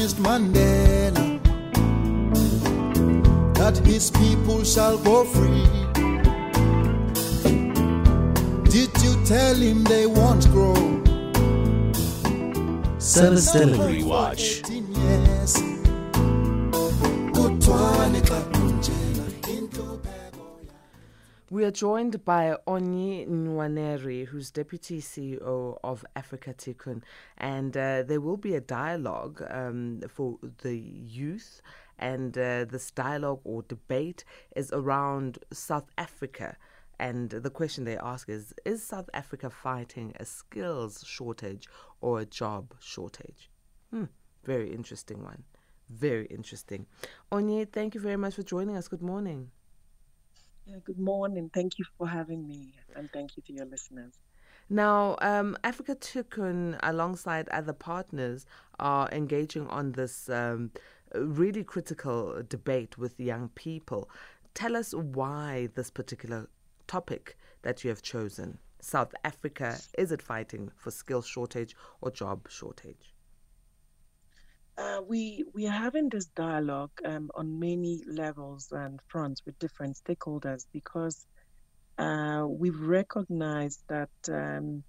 promised Mandela that his people shall go free. Did you tell him they won't grow? Service Delivery Watch. Yes. Kuthiwane xa kunjena intlupheko We are joined by Onyi Nwaneri, who's Deputy CEO of Afrika Tikkun, and uh, there will be a dialogue um, for the youth. And uh, this dialogue or debate is around South Africa. And the question they ask is Is South Africa fighting a skills shortage or a job shortage? Hmm, very interesting one. Very interesting. Onyi, thank you very much for joining us. Good morning. Yeah, good morning. Thank you for having me, and thank you to your listeners. Now, um, Afrika Tikkun, alongside other partners, are engaging on this um, really critical debate with young people. Tell us why this particular topic that you have chosen. South Africa, is it fighting for skill shortage or job shortage? Uh, we we are having this dialogue um, on many levels and fronts with different stakeholders because uh, we've recognized that um,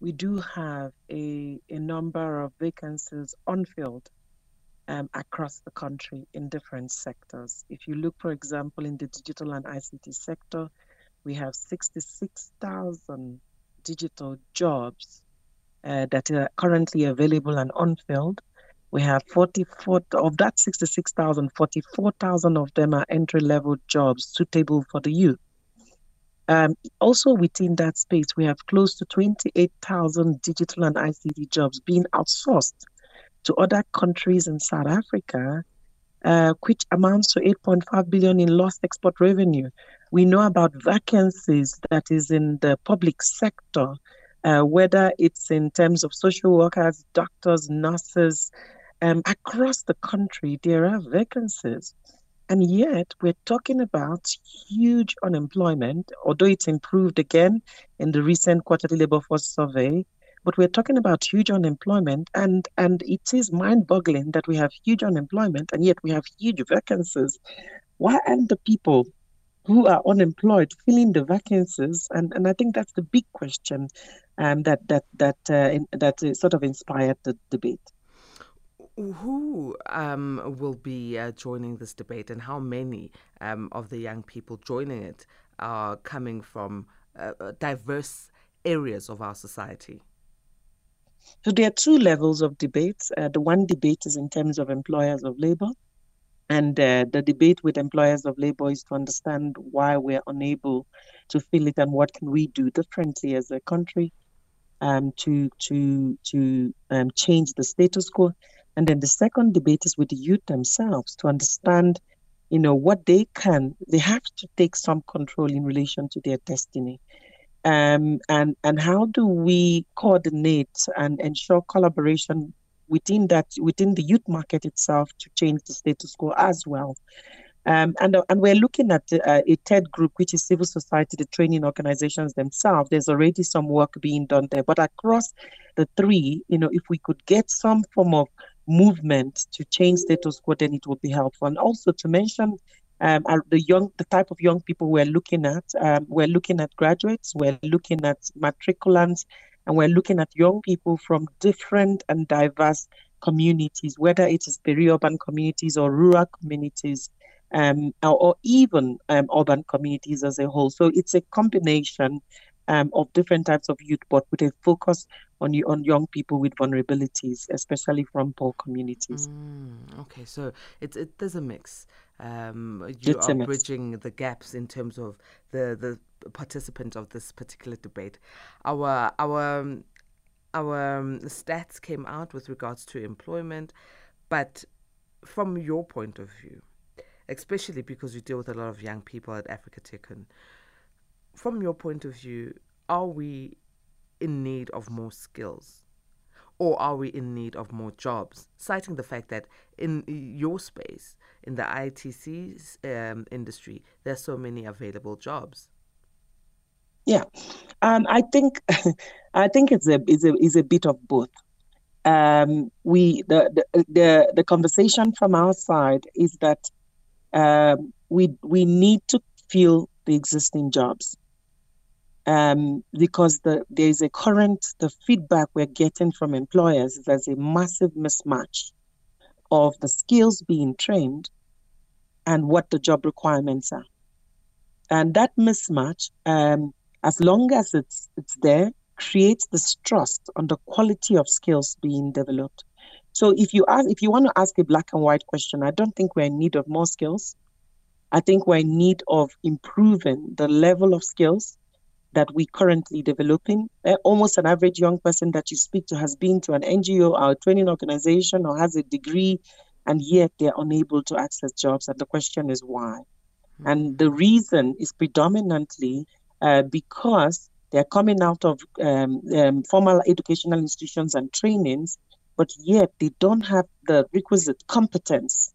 we do have a, a number of vacancies unfilled um, across the country in different sectors. If you look, for example, in the digital and ICT sector, we have 66,000 digital jobs uh, that are currently available and unfilled. We have 44 of that 66,000, 44,000 of them are entry level jobs suitable for the youth. Um, also within that space, we have close to 28,000 digital and ICT jobs being outsourced to other countries in South Africa, uh, which amounts to 8.5 billion in lost export revenue. We know about vacancies that is in the public sector, uh, whether it's in terms of social workers, doctors, nurses, um, across the country, there are vacancies. And yet, we're talking about huge unemployment, although it's improved again in the recent quarterly labor force survey. But we're talking about huge unemployment, and, and it is mind boggling that we have huge unemployment and yet we have huge vacancies. Why aren't the people who are unemployed filling the vacancies? And, and I think that's the big question um, that, that, that, uh, in, that uh, sort of inspired the debate. Who um, will be uh, joining this debate, and how many um, of the young people joining it are coming from uh, uh, diverse areas of our society? So there are two levels of debates. Uh, the one debate is in terms of employers of labor, and uh, the debate with employers of labor is to understand why we're unable to fill it and what can we do differently as a country um, to to to um, change the status quo. And then the second debate is with the youth themselves to understand, you know, what they can. They have to take some control in relation to their destiny. Um, and and how do we coordinate and ensure collaboration within that within the youth market itself to change the status quo as well. Um, and and we're looking at uh, a third group, which is civil society, the training organizations themselves. There's already some work being done there, but across the three, you know, if we could get some form of movement to change status quo, then it would be helpful. And also to mention um, the young, the type of young people we're looking at. Um, we're looking at graduates, we're looking at matriculants, and we're looking at young people from different and diverse communities, whether it is peri-urban communities or rural communities, um, or, or, even um, urban communities as a whole. So it's a combination um, of different types of youth, but with a focus on on young people with vulnerabilities, especially from poor communities. Mm, okay, so it's it, there's a mix. Um, you It's are bridging the gaps in terms of the the participants of this particular debate. Our our our um, stats came out with regards to employment, but from your point of view, especially because you deal with a lot of young people at Afrika Tikkun, from your point of view, are we in need of more skills? Or are we in need of more jobs? Citing the fact that in your space, in the ITC um, industry, there's so many available jobs. Yeah, um, I think I think it's a it's a it's a bit of both. um, we the, the, the the conversation from our side is that um, we we need to fill the existing jobs um, because the there is a current the feedback we're getting from employers is there's a massive mismatch of the skills being trained and what the job requirements are, and that mismatch, um, as long as it's it's there, creates distrust on the quality of skills being developed. So if you ask, if you want to ask a black and white question, I don't think we're in need of more skills. I think we're in need of improving the level of skills that we currently developing. Uh, almost an average young person that you speak to has been to an NGO or a training organization or has a degree, and yet they're unable to access jobs. And the question is why? Mm-hmm. And the reason is predominantly uh, because they're coming out of um, um, formal educational institutions and trainings, but yet they don't have the requisite competence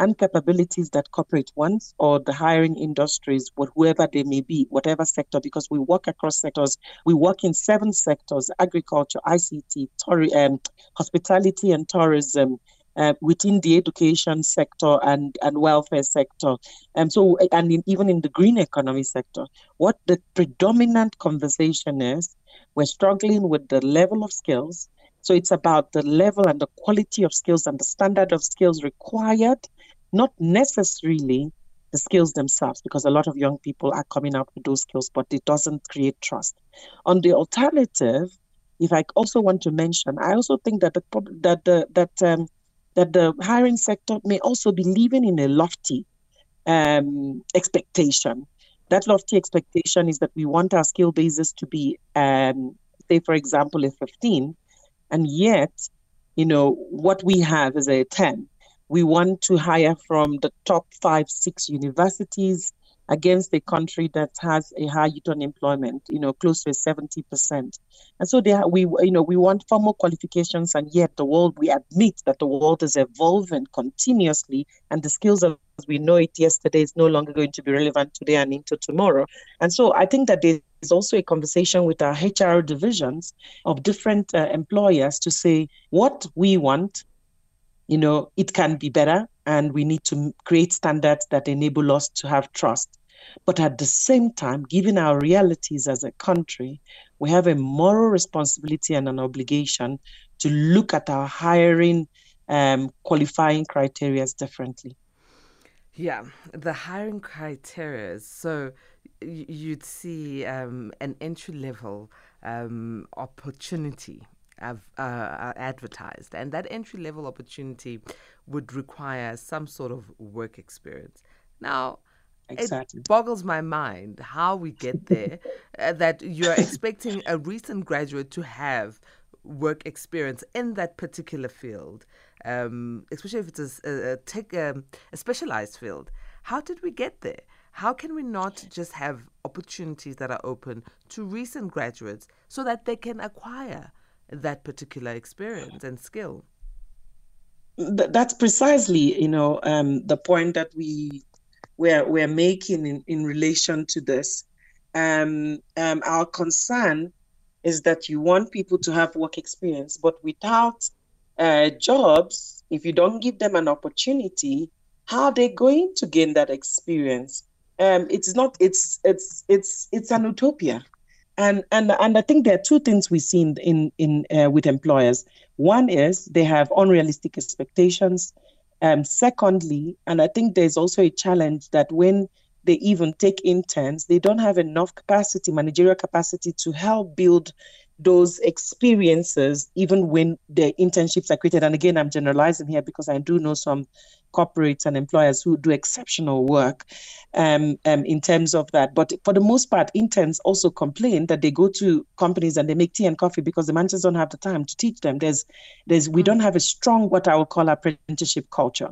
and capabilities that corporate wants or the hiring industries, whoever they may be, whatever sector, because we work across sectors. We work in seven sectors agriculture, ICT, tori- um, hospitality, and tourism. Uh, within the education sector and, and welfare sector. And so, and in, even in the green economy sector, what the predominant conversation is, we're struggling with the level of skills. So it's about the level and the quality of skills and the standard of skills required not necessarily the skills themselves, because a lot of young people are coming up with those skills, but it doesn't create trust. On the alternative, if I also want to mention, I also think that the that the that um, that the hiring sector may also be living in a lofty um, expectation. That lofty expectation is that we want our skill basis to be, um, say, for example, a 15, and yet, you know, what we have is a 10 we want to hire from the top five, six universities against a country that has a high youth unemployment, you know, close to 70%. And so they we, you know, we want formal qualifications, and yet the world, we admit that the world is evolving continuously, and the skills as we know it yesterday is no longer going to be relevant today and into tomorrow. And so I think that there is also a conversation with our HR divisions of different uh, employers to say what we want you know, it can be better and we need to create standards that enable us to have trust. But at the same time, given our realities as a country, we have a moral responsibility and an obligation to look at our hiring um, qualifying criteria differently. Yeah, the hiring criteria. So you'd see um, an entry level um, opportunity have uh, advertised, and that entry level opportunity would require some sort of work experience. Now, exactly. it boggles my mind how we get there uh, that you're expecting a recent graduate to have work experience in that particular field, um, especially if it's a, a tech, um, a specialized field. How did we get there? How can we not just have opportunities that are open to recent graduates so that they can acquire that particular experience and skill. That's precisely, you know, um, the point that we we're we're making in, in relation to this. Um, um, our concern is that you want people to have work experience, but without uh, jobs, if you don't give them an opportunity, how are they going to gain that experience? Um, it's not. It's it's it's it's an utopia. And and and I think there are two things we see in in, in uh, with employers. One is they have unrealistic expectations. Um, secondly, and I think there's also a challenge that when they even take interns, they don't have enough capacity, managerial capacity to help build those experiences even when the internships are created. And again, I'm generalizing here because I do know some corporates and employers who do exceptional work um, um, in terms of that. But for the most part, interns also complain that they go to companies and they make tea and coffee because the managers don't have the time to teach them. There's, there's, we mm. don't have a strong what I would call apprenticeship culture.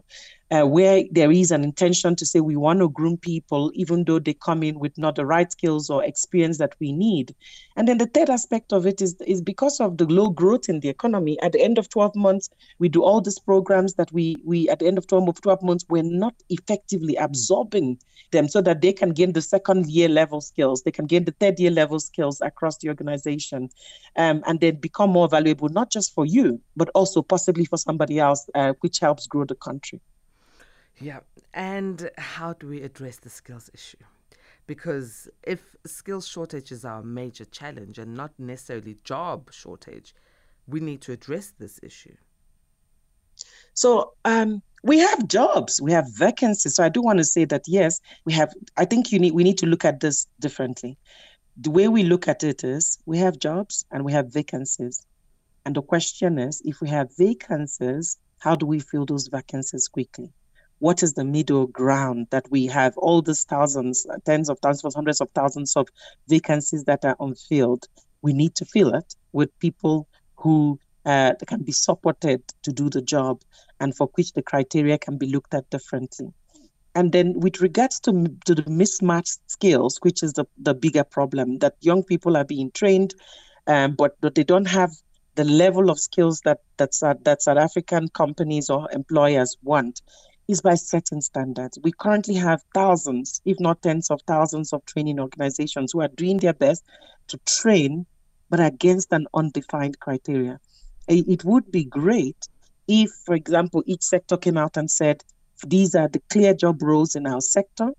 Uh, where there is an intention to say we want to groom people, even though they come in with not the right skills or experience that we need. And then the third aspect of it is, is because of the low growth in the economy. At the end of 12 months, we do all these programs that we, we at the end of 12, 12 months, we're not effectively absorbing them so that they can gain the second year level skills, they can gain the third year level skills across the organization, um, and then become more valuable, not just for you, but also possibly for somebody else, uh, which helps grow the country. Yeah. And how do we address the skills issue? Because if skills shortage is our major challenge and not necessarily job shortage, we need to address this issue. So um, we have jobs, we have vacancies. So I do want to say that yes, we have. I think you need we need to look at this differently. The way we look at it is we have jobs and we have vacancies, and the question is if we have vacancies, how do we fill those vacancies quickly? What is the middle ground that we have all these thousands, tens of thousands, hundreds of thousands of vacancies that are unfilled. We need to fill it with people who uh, can be supported to do the job and for which the criteria can be looked at differently. And then, with regards to, to the mismatched skills, which is the, the bigger problem, that young people are being trained, um, but, but they don't have the level of skills that, that, that South African companies or employers want is by setting standards. We currently have thousands, if not tens of thousands, of training organizations who are doing their best to train, but against an undefined criteria. It would be great if, for example, each sector came out and said, these are the clear job roles in our sector.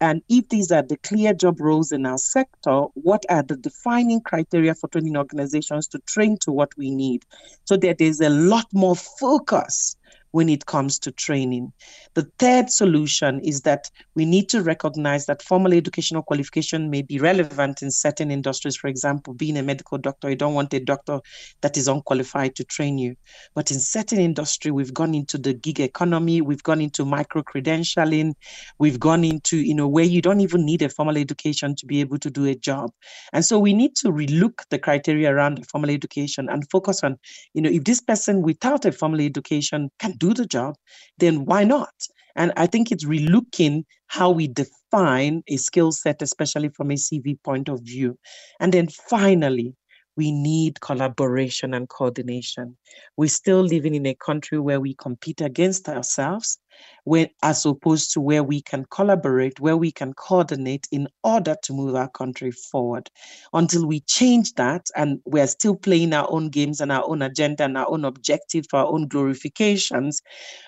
And if these are the clear job roles in our sector, what are the defining criteria for training organizations to train to what we need? So that there's a lot more focus when it comes to training. The third solution is that we need to recognize that formal educational qualification may be relevant in certain industries. For example, being a medical doctor, you don't want a doctor that is unqualified to train you. But in certain industry, we've gone into the gig economy, we've gone into micro credentialing, we've gone into, you know, where you don't even need a formal education to be able to do a job. And so we need to relook the criteria around formal education and focus on, you know, if this person without a formal education can do do the job, then why not? And I think it's relooking how we define a skill set, especially from a CV point of view. And then finally, we need collaboration and coordination. We're still living in a country where we compete against ourselves, where, as opposed to where we can collaborate, where we can coordinate in order to move our country forward. Until we change that, and we're still playing our own games and our own agenda and our own objectives for our own glorifications,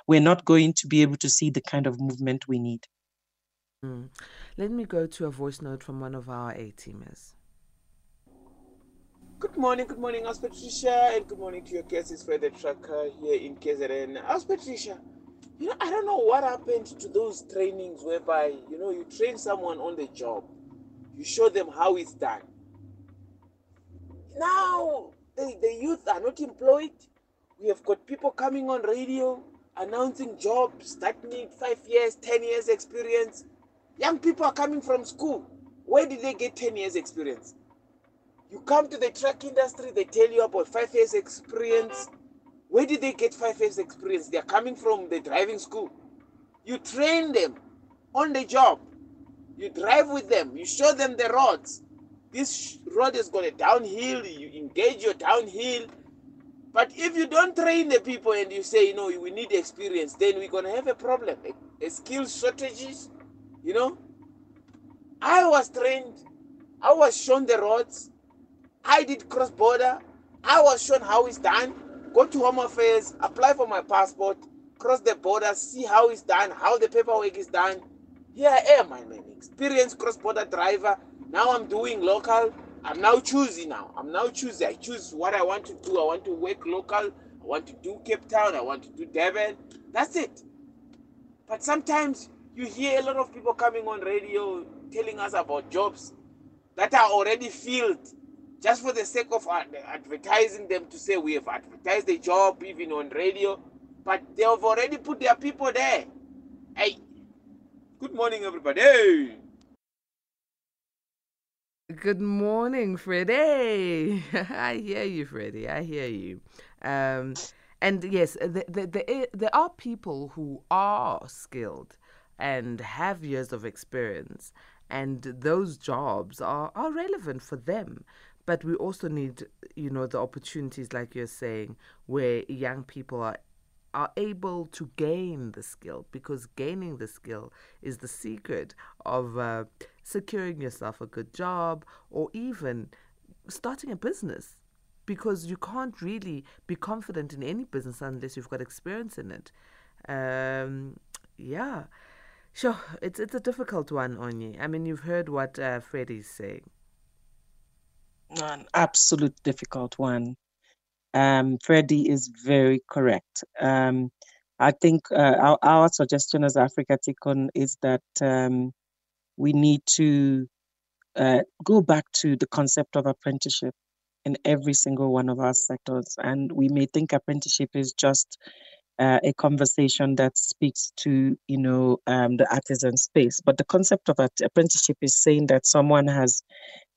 we're not going to be able to see the kind of movement we need. Mm. Let me go to a voice note from one of our A teamers. Good morning, good morning, As Patricia, and good morning to your. It's Fred the Trucker here in KZN. As Patricia, you know, I don't know what happened to those trainings whereby, you know, you train someone on the job, you show them how it's done. Now, the, the youth are not employed. We have got people coming on radio announcing jobs that need five years, 10 years experience. Young people are coming from school. Where did they get 10 years experience? You come to the truck industry, they tell you about five years experience. Where did they get five years experience? They are coming from the driving school. You train them on the job. You drive with them. You show them the roads. This road has got a downhill. You engage your downhill. But if you don't train the people and you say, you know, we need experience, then we're going to have a problem. A, a skill shortages, you know. I was trained. I was shown the roads. I did cross border. I was shown how it's done. Go to Home Affairs, apply for my passport, cross the border, see how it's done, how the paperwork is done. Here I am, I'm an experienced cross border driver. Now I'm doing local. I'm now choosing now. I'm now choosing. I choose what I want to do. I want to work local. I want to do Cape Town. I want to do Durban. That's it. But sometimes you hear a lot of people coming on radio telling us about jobs that are already filled just for the sake of advertising them to say we have advertised the job even on radio, but they have already put their people there. Hey, good morning, everybody. Hey. Good morning, Freddie. I hear you, Freddie. I hear you. Um, And yes, there, there, there, there are people who are skilled and have years of experience, and those jobs are, are relevant for them. But we also need, you know, the opportunities, like you're saying, where young people are are able to gain the skill because gaining the skill is the secret of uh, securing yourself a good job or even starting a business because you can't really be confident in any business unless you've got experience in it. Um, yeah. Sure, it's it's a difficult one, Onyi. I mean, you've heard what uh, Freddie's saying. An absolute difficult one. Um, Freddie is very correct. Um, I think uh, our, our suggestion as Afrika Tikkun is that um, we need to uh, go back to the concept of apprenticeship in every single one of our sectors. And we may think apprenticeship is just uh, a conversation that speaks to, you know, um, the artisan space. But the concept of apprenticeship is saying that someone has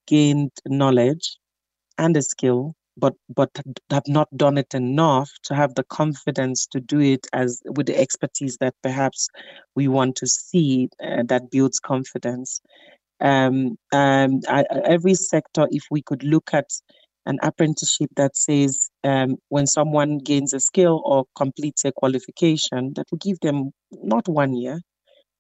gained knowledge and a skill but but have not done it enough to have the confidence to do it as with the expertise that perhaps we want to see uh, that builds confidence. Um, um, I, every sector if we could look at an apprenticeship that says um, when someone gains a skill or completes a qualification that will give them not one year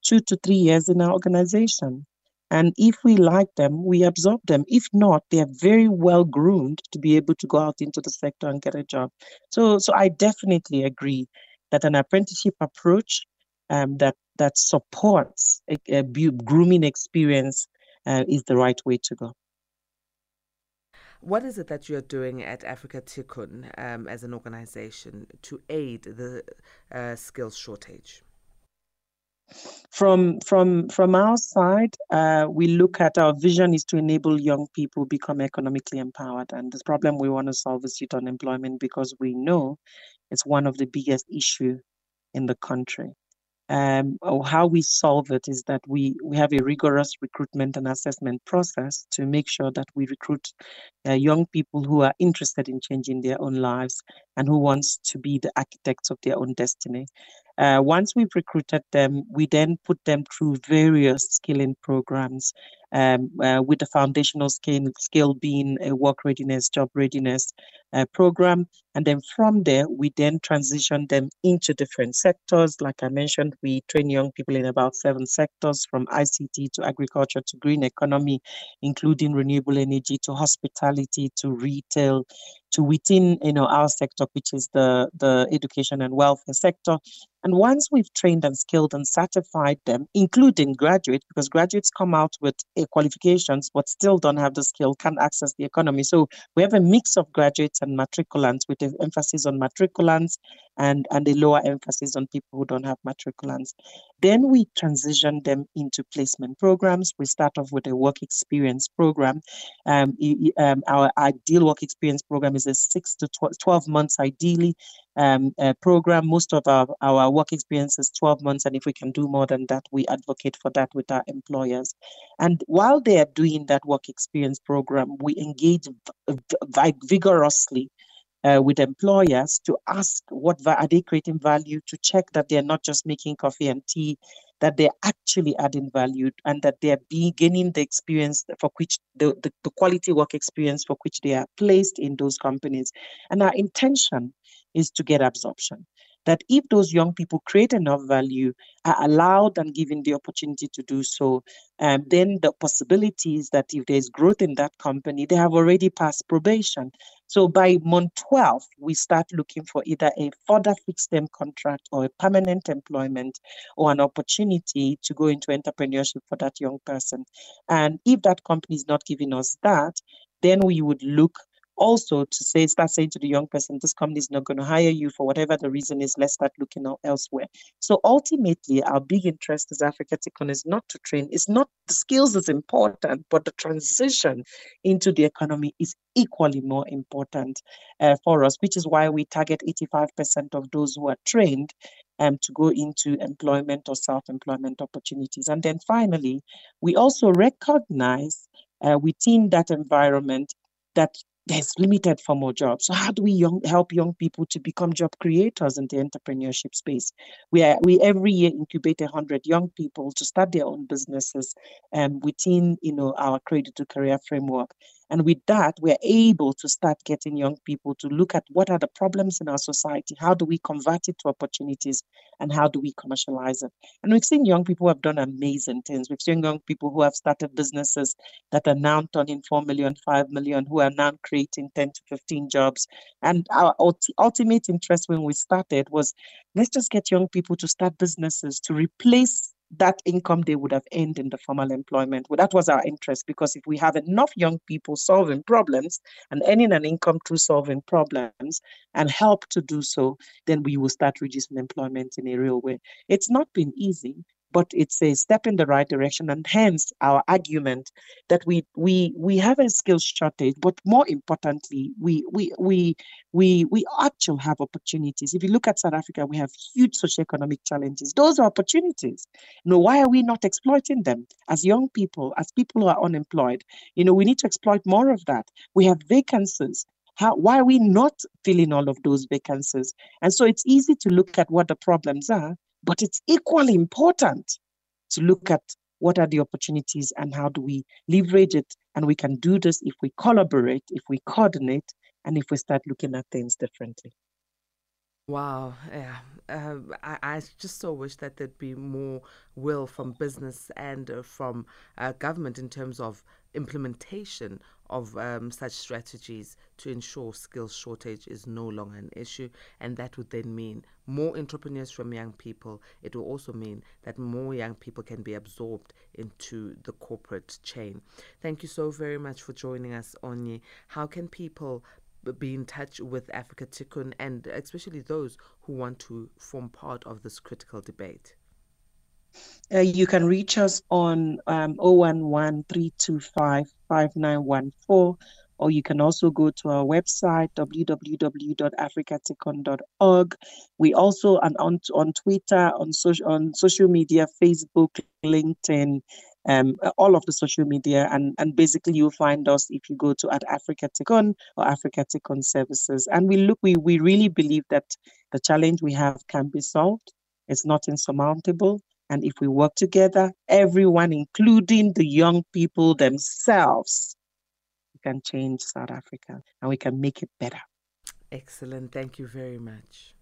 two to three years in our organization and if we like them, we absorb them. If not, they are very well groomed to be able to go out into the sector and get a job. So, so I definitely agree that an apprenticeship approach um, that that supports a, a grooming experience uh, is the right way to go. What is it that you're doing at Afrika Tikkun um, as an organization to aid the uh, skills shortage? From from from our side, uh, we look at our vision is to enable young people become economically empowered, and the problem we want to solve is youth unemployment because we know it's one of the biggest issue in the country. Um, how we solve it is that we, we have a rigorous recruitment and assessment process to make sure that we recruit uh, young people who are interested in changing their own lives and who wants to be the architects of their own destiny. Uh, once we've recruited them, we then put them through various skilling programs um, uh, with the foundational skill, being a work readiness, job readiness uh, program. And then from there, we then transition them into different sectors. Like I mentioned, we train young people in about seven sectors from ICT to agriculture to green economy, including renewable energy to hospitality to retail to within you know our sector, which is the the education and welfare sector. And once we've trained and skilled and certified them, including graduates, because graduates come out with qualifications but still don't have the skill, can't access the economy. So we have a mix of graduates and matriculants with an emphasis on matriculants and, and a lower emphasis on people who don't have matriculants. Then we transition them into placement programs. We start off with a work experience program. Um, um, our ideal work experience program is a six to 12 months ideally um, uh, program. Most of our, our work experience is 12 months, and if we can do more than that, we advocate for that with our employers. And while they are doing that work experience program, we engage vigorously uh, with employers to ask what are they creating value to check that they're not just making coffee and tea that they're actually adding value and that they're gaining the experience for which the, the, the quality work experience for which they are placed in those companies. And our intention is to get absorption that if those young people create enough value, are allowed and given the opportunity to do so, um, then the possibility is that if there's growth in that company, they have already passed probation. So by month 12, we start looking for either a further fixed term contract or a permanent employment or an opportunity to go into entrepreneurship for that young person. And if that company is not giving us that, then we would look also to say start saying to the young person this company is not going to hire you for whatever the reason is. Let's start looking elsewhere. So ultimately our big interest as Afrika Tikkun is not to train. It's not the skills is important but the transition into the economy is equally more important uh, for us which is why we target 85% of those who are trained um, to go into employment or self-employment opportunities. And then finally we also recognize uh, within that environment that there's limited for more jobs. So how do we young, help young people to become job creators in the entrepreneurship space? We are, we every year incubate hundred young people to start their own businesses um, within you know our credit to career framework. And with that, we're able to start getting young people to look at what are the problems in our society, how do we convert it to opportunities, and how do we commercialize it. And we've seen young people have done amazing things. We've seen young people who have started businesses that are now turning 4 million, 5 million, who are now creating 10 to 15 jobs. And our ultimate interest when we started was let's just get young people to start businesses to replace that income they would have earned in the formal employment. Well, that was our interest because if we have enough young people solving problems and earning an income through solving problems and help to do so, then we will start reducing employment in a real way. It's not been easy, but it's a step in the right direction and hence our argument that we we we have a skills shortage but more importantly we we we we we actually have opportunities. If you look at south africa we have huge socioeconomic challenges. Those are opportunities. You know why are we not exploiting them? As young people as people who are unemployed you know we need to exploit more of that. We have vacancies. How, why are we not filling all of those vacancies? And so it's easy to look at what the problems are but it's equally important to look at what are the opportunities and how do we leverage it. And we can do this if we collaborate, if we coordinate, and if we start looking at things differently. Wow, yeah. Uh, I, I just so wish that there'd be more will from business and uh, from uh, government in terms of implementation of um, such strategies to ensure skills shortage is no longer an issue. And that would then mean more entrepreneurs from young people. It will also mean that more young people can be absorbed into the corporate chain. Thank you so very much for joining us, Onyi. How can people be in touch with Afrika Tikkun and especially those who want to form part of this critical debate? Uh, you can reach us on um, 011 or you can also go to our website www.afrikatikkun.org. We also are on on Twitter, on social on social media, Facebook, LinkedIn, um, all of the social media, and and basically you'll find us if you go to at Afrika Tikkun or Afrika Tikkun Services. And we look, we we really believe that the challenge we have can be solved. It's not insurmountable. And if we work together, everyone, including the young people themselves, we can change South Africa and we can make it better. Excellent. Thank you very much.